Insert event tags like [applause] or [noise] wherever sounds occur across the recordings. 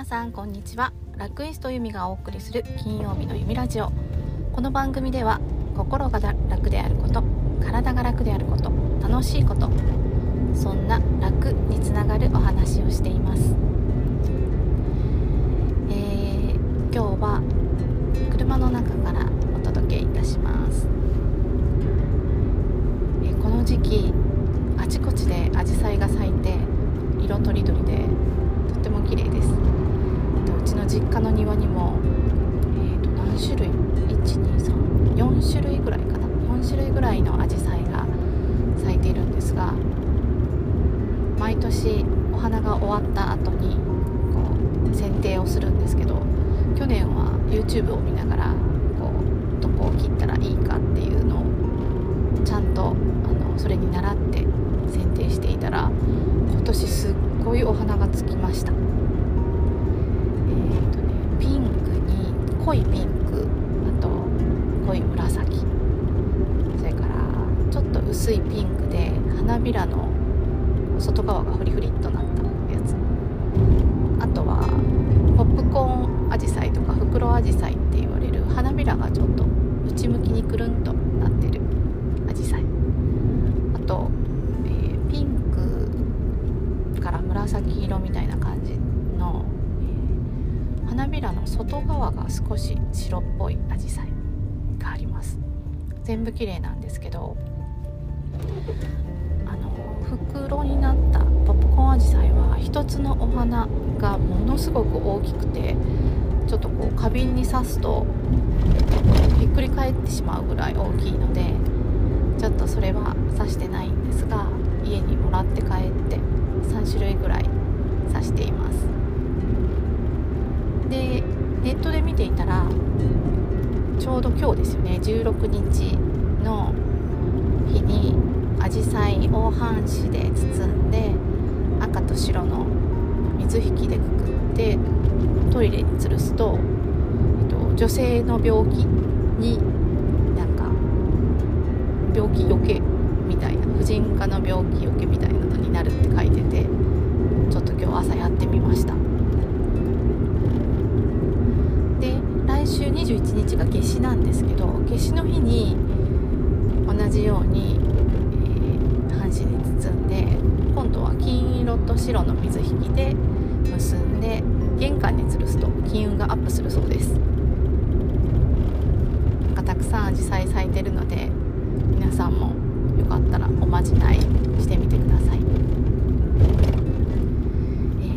皆さんこんにちは。ラクイストユミがお送りする金曜日のユミラジオ。この番組では心が楽であること体が楽であること楽しいことそんな楽につながるお話をしています、えー、今日は車の中からお届けいたします、えーこの時期あちこちで紫陽花が咲いて色とりどりでとっても綺麗です。実家の庭にも、えー、と何種類？1234種類ぐらいかな。4種類ぐらいのアジサイが咲いているんですが毎年お花が終わった後にこう剪定をするんですけど去年は YouTube を見ながらこうどこを切ったらいいかっていうのをちゃんとあのそれに倣って剪定していたら今年すっごいお花がつきました。濃いピンクあと濃い紫。それからちょっと薄いピンクで花びらの外側がフリフリっとなったやつ。あとはポップコーンアジサイとか袋アジサイって言われる花びらがちょっと内向きにくるんとなってるアジサイ。あと、えーピンクから紫色みたいな感じの、え花びらの外側少し白っぽいアジサイがあります。全部綺麗なんですけどあの袋になったポップコーンアジサイは一つのお花がものすごく大きくてちょっとこう花瓶に刺すとひっくり返ってしまうぐらい大きいのでちょっとそれは刺してないんですが家にもらって帰って3種類ぐらい刺しています。でネットで見ていたらちょうど今日ですよね16日の日にアジサイを半紙で包んで赤と白の水引きでくくってトイレに吊るすと、えっと、女性の病気になんか病気よけみたいな婦人科の病気よけみたいなのになるって書いててちょっと今日朝やってみました。週21日が夏至なんですけど夏至の日に同じように、えー半紙に包んで今度は金色と白の水引きで結んで玄関に吊るすと金運がアップするそうです。なんかたくさんアジサイ咲いてるので皆さんもよかったらおまじないしてみてください、え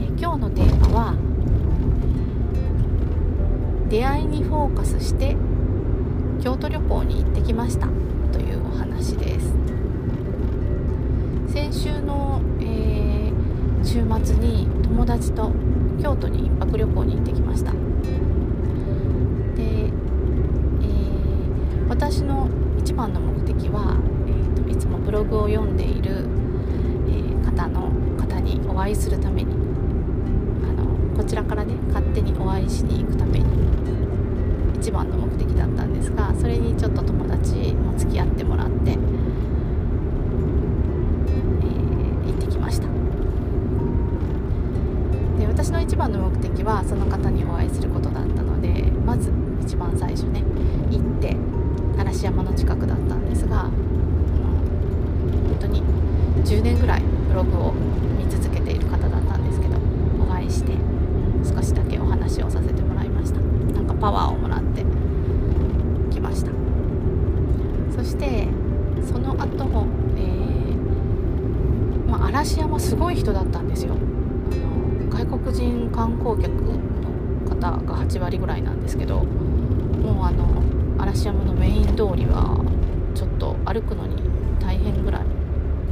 ー今日のテーマは出会いにフォーカスして京都旅行に行ってきました。というお話です。先週の、えー週末に友達と京都に1泊旅行に行ってきました。で、えー私の一番の目的は、えーといつもブログを読んでいる、えー方の方にお会いするためにこちらからね勝手にお会いしに行くために一番の目的だったんですがそれにちょっと友達も付き合ってもらって、えー行ってきました。で私の一番の目的はその方にお会いすることだったのでまず一番最初ね行って嵐山の近くだったんですが本当に10年ぐらいブログを見続けている方だったんですけどお会いして話をさせてもらいました。なんかパワーをもらってきました。そしてその後も、えーまあ、嵐山すごい人だったんですよ。あの外国人観光客の方が8割ぐらいなんですけどもうあの嵐山のメイン通りはちょっと歩くのに大変ぐらい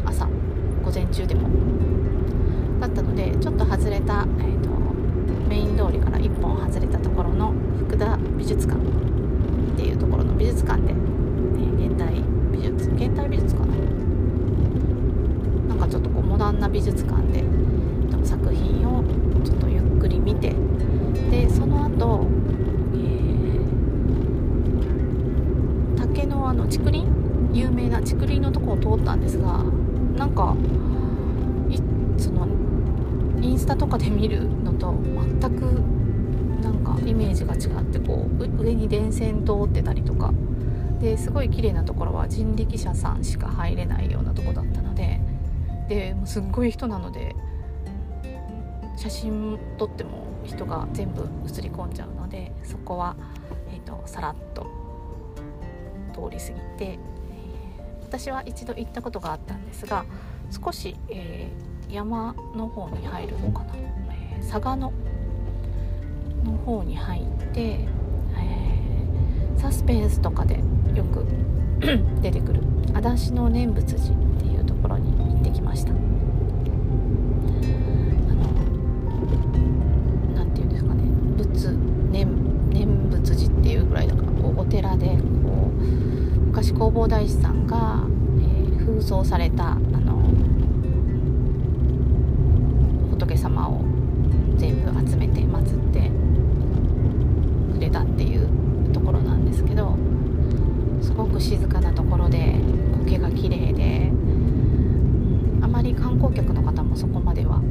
朝午前中でもだったのでちょっと外れた、えー、とメイン通りから1本外れたところの福田美術館っていうところの美術館で、えー現代美術現代美術かななんかちょっとこうモダンな美術館で作品をちょっとゆっくり見てでその後、えー竹のあの竹林？有名な竹林のとこを通ったんですがなんかいそのインスタとかで見るのと全くなんかイメージが違ってこう上に電線通ってたりとか。ですごい綺麗なところは人力車さんしか入れないようなとこだったので。でもうすっごい人なので写真撮っても人が全部写り込んじゃうのでそこは、えーと、さらっと通り過ぎて、私は一度行ったことがあったんですが少し、えー、山の方に入るのかな、えー、佐賀のの方に入って、えサスペンスとかでよく [coughs] 出てくる「足立の念仏寺」っていうところに行ってきました。寺でこう昔弘法大師さんが、えー、封装されたあの仏様を全部集めて祀ってくれたっていうところなんですけどすごく静かなところで苔が綺麗で、あまり観光客の方もそこまでは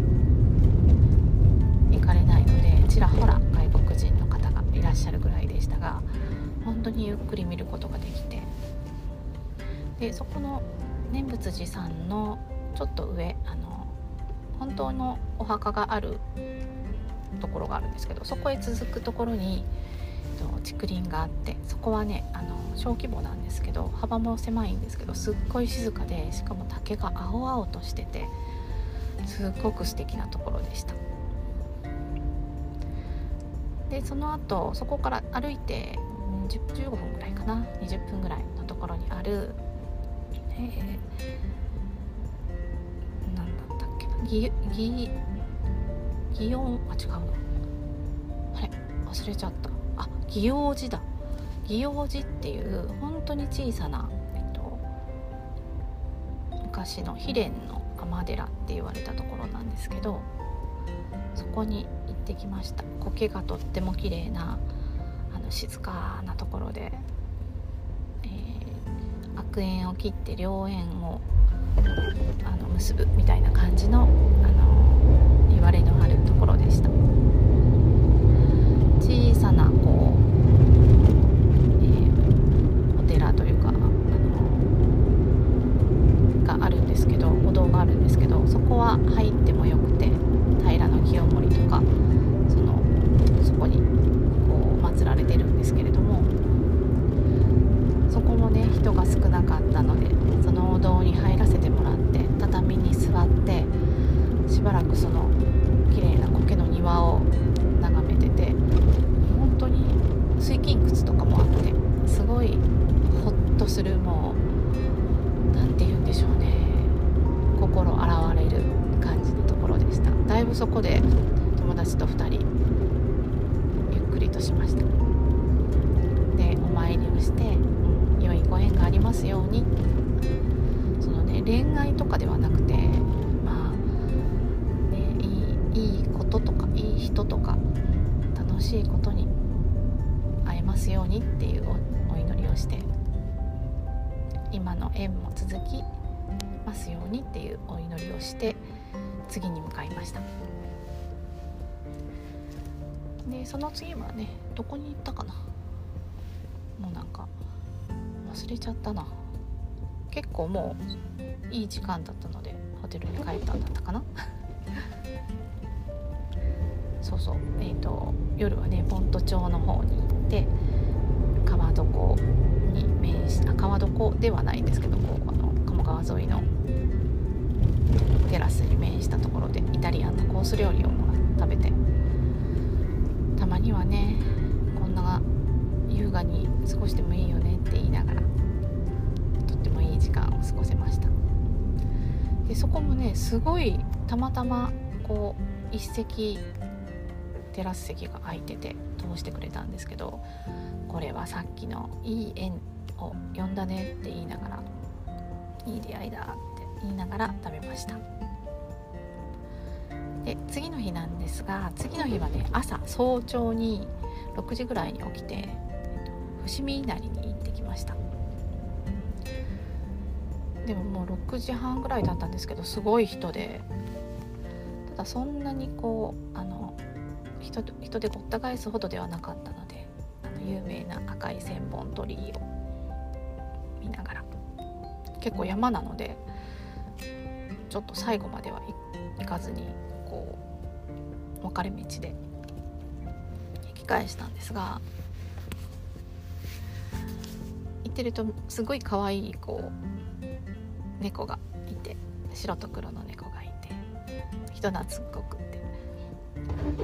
行かれないのでちらほら外国人の方がいらっしゃるぐらいでしたが本当にゆっくり見ることができてでそこの念仏寺さんのちょっと上あの本当のお墓があるところがあるんですけどそこへ続くところに竹林があってそこはねあの小規模なんですけど幅も狭いんですけどすっごい静かでしかも竹が青々としててすっごく素敵なところでした。でその後そこから歩いて15分ぐらいかな？20分ぐらいのところにある、えー、だったっけなギギギオンあ違うのあれ？忘れちゃった。あ祇王寺だ。祇王寺っていう本当に小さな、えっと、昔の秘伝の尼寺って言われたところなんですけどそこに行ってきました。苔がとっても綺麗な静かなところで、えー、悪縁を切って良縁をあの結ぶみたいな感じの、あの言われのあるところでした小さなこう、えー、お寺というか、あのがあるんですけどお堂があるんですけどそこは入ってもよくて平清盛とかそのそこに祀られてるんですけれどもそこもね人が少なかったのでそのお堂に入らせてもらって畳に座ってしばらくその綺麗な苔の庭を眺めてて本当に水金窟とかもあってすごいホッとするもう何て言うんでしょうね。心洗われる感じのところでした。だいぶそこで友達と2人ゆっくりとしました。でお参りをして、良いご縁がありますように。そのね恋愛とかではなくてますようにっていうお祈りをして今の縁も続きますようにっていうお祈りをして次に向かいました。でその次はねどこに行ったかな？もうなんか忘れちゃったな。結構もういい時間だったのでホテルに帰ったんだったかな？[laughs] そうそう。えっ、ー、と夜はねポント町の方に行って川床に面しあ川床ではないんですけどこうあの鴨川沿いのテラスに面したところでイタリアンのコース料理を食べてたまにはねこんな優雅に過ごしてもいいよねって言いながらとってもいい時間を過ごせました。でそこもねすごいたまたまこう一席テラス席が空いてて通してくれたんですけどこれはさっきのいい縁を呼んだねって言いながらいい出会いだって言いながら食べました。で次の日なんですが次の日はね朝早朝に6時ぐらいに起きて伏見稲荷に行ってきました。でももう6時半ぐらいだったんですけどすごい人でただそんなにこうあの人人でごった返すほどではなかったのであの有名な赤い千本鳥居を見ながら結構山なのでちょっと最後までは行かずにこう分かれ道で引き返したんですが行ってるとすごい可愛いこう猫がいて白と黒の猫がいて人懐っこく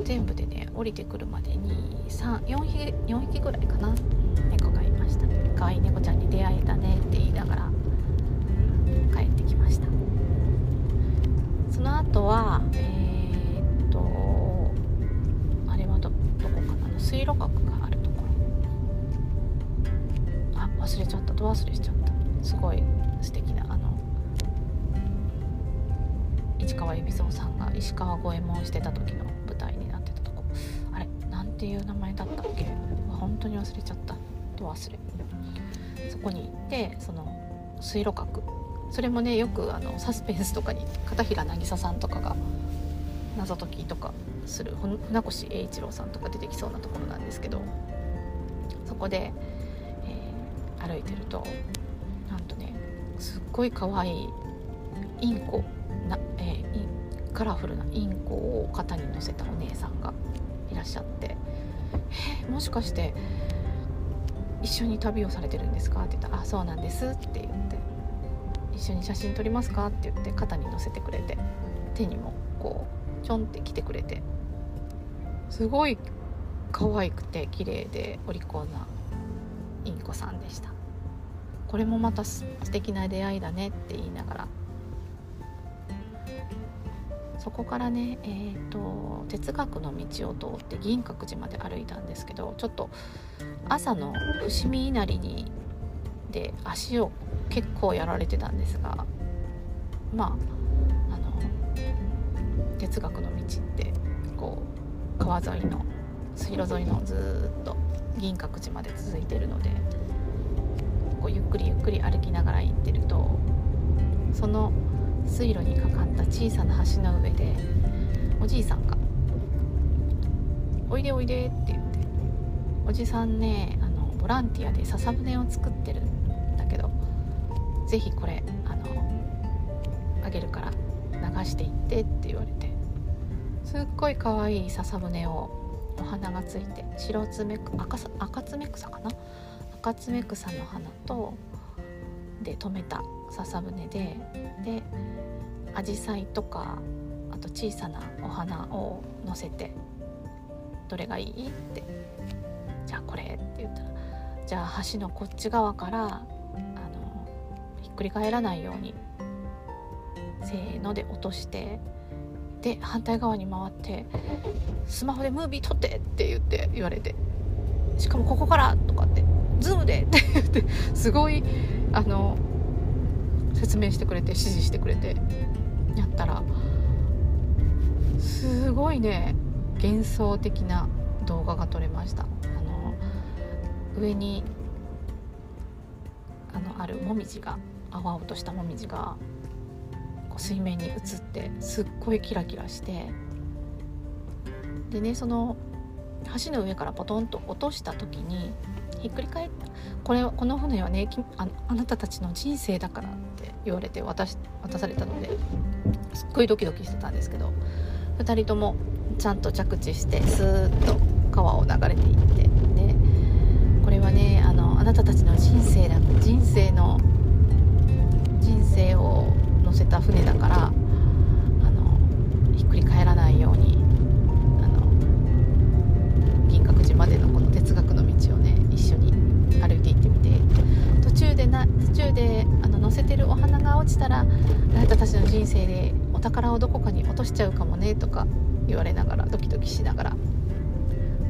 全部でね降りてくるまでに34匹 ,4 匹ぐらいかな。猫がいました。可愛い猫ちゃんに出会えたねって言いながら帰ってきました。その後はえー、っとあれはどどこかな？水路閣があるところ。あ忘れちゃった。ど忘れしちゃった。すごい素敵なあの市川海老蔵さんが石川五右衛門してた時のれなんていう名前だったっけ？本当に忘れちゃった。ど忘れ。そこに行ってその水路閣。それもねよくあのサスペンスとかに片平渚さんとかが謎解きとかする船越英一郎さんとか出てきそうなところなんですけどそこで、えー、歩いてるとなんとねすっごい可愛いインコな、えー、カラフルなインコを肩に乗せたお姉さんがっしゃって「え、もしかして一緒に旅をされてるんですか?」って言ったら「あそうなんです」って言って「一緒に写真撮りますか?」って言って肩に乗せてくれて。手にもこうちょんって来てくれて。すごい可愛くて綺麗でお利口なインコさんでした。これもまた素敵な出会いだねって言いながら。そこからね、えーと、哲学の道を通って銀閣寺まで歩いたんですけどちょっと朝の伏見稲荷にで足を結構やられてたんですがまああの哲学の道ってこう川沿いの水路沿いのずっと銀閣寺まで続いてるのでこうゆっくりゆっくり歩きながら行ってるとその水路にかかった小さな橋の上でおじいさんが「おいでおいで」って言っておじさんねあのボランティアで笹舟を作ってるんだけど是非これあのあげるから流していってって言われてすっごい可愛いい笹舟をお花がついて白爪赤赤爪草かな？赤爪草の花とで留めた。笹舟でで紫陽花とかあと小さなお花をのせて「どれがいい?」って「じゃあこれ」って言ったらじゃあ橋のこっち側からあのひっくり返らないようにせーので落としてで反対側に回って「スマホでムービー撮って」って言って言われてしかもここからとかって「ズームで」って言ってすごいあの説明してくれて指示してくれてやったらすごいね幻想的な動画が撮れました。あの上にあのあるもみじが青々としたもみじが水面に映ってすっごいキラキラしてでねその橋の上からポトンと落とした時にひっくり返った。これこの船はねああなたたちの人生だからって言われて渡し渡されたのですっごいドキドキしてたんですけど2人ともちゃんと着地してスーッと川を流れていってでこれはねあのあなたたちの人生だ人生の人生を乗せた船だからあのひっくり返らないようにあの銀閣寺までのこの哲学の道をね一緒に歩いていってみて途中でな途中であの乗せてるお花が落ちたらあなたたちの人生でお宝をどこかに落としちゃうかもねとか言われながらドキドキしながら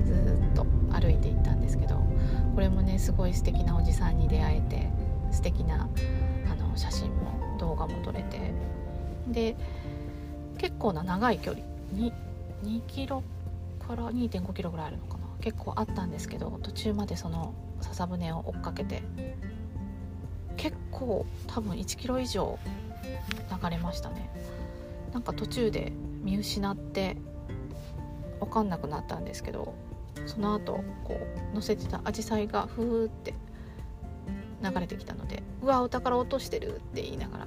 ずっと歩いていったんですけどこれもねすごい素敵なおじさんに出会えて素敵なあの写真も動画も撮れてで結構な長い距離に2キロから2.5キロぐらいあるのかな結構あったんですけど途中までその笹舟を追っかけて構多分1キロ以上流れましたね。なんか途中で見失って分かんなくなったんですけどその後こう乗せてたアジサイがふーって流れてきたので「うわお宝落としてる」って言いながら。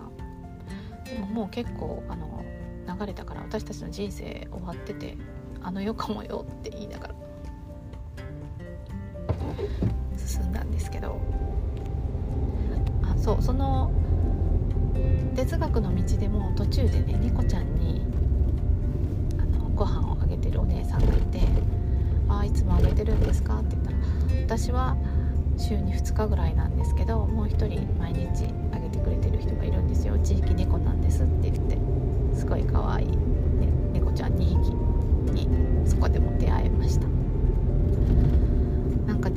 でももう結構あの流れたから私たちの人生終わっててあの世かもよって言いながら進んだんですけど。そうその哲学の道でも途中でね猫ちゃんにあのご飯をあげてるお姉さんがいて「あいつもあげてるんですか?」って言ったら「私は週に2日ぐらいなんですけどもう一人毎日あげてくれてる人がいるんですよ地域猫なんです」って言ってすごい可愛い、ね、猫ちゃん2匹にそこでも出会えました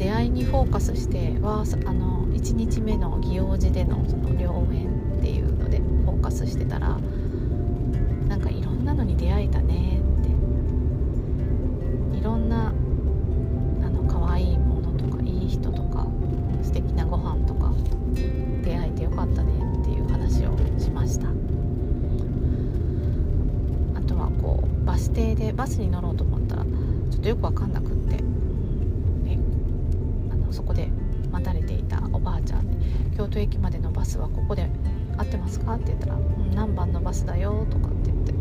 出会いにフォーカスしてはあの1日目の祇王寺でのその良縁っていうのでフォーカスしてたらなんかいろんなのに出会えたねって。いろんなあの可愛いものとかいい人とか素敵なご飯とか出会えてよかったねっていう話をしました。あとはこうバス停でバスに乗ろうと思ったらちょっとよく分かんなくってそこで待たれていたおばあちゃんに「京都駅までのバスはここで合ってますか?」って言ったら「、何番のバスだよ」とかって言って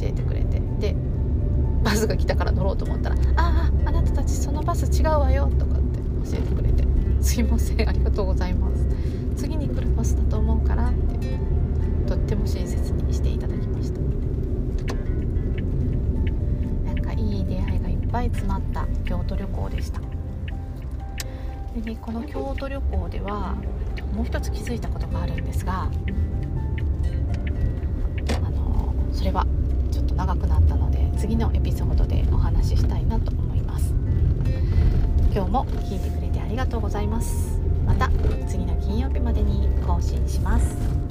教えてくれてで [laughs] バスが来たから乗ろうと思ったら「あああなたたちそのバス違うわよ」とかって教えてくれて「すいませんありがとうございます。次に来るバスだと思うから」ってとっても親切にしていただきました。なんかいい出会いがいっぱい詰まった京都旅行でした。でこの京都旅行ではもう一つ気づいたことがあるんですがあのそれはちょっと長くなったので次のエピソードでお話ししたいなと思います。今日も聞いてくれてありがとうございます。また次の金曜日までに更新します。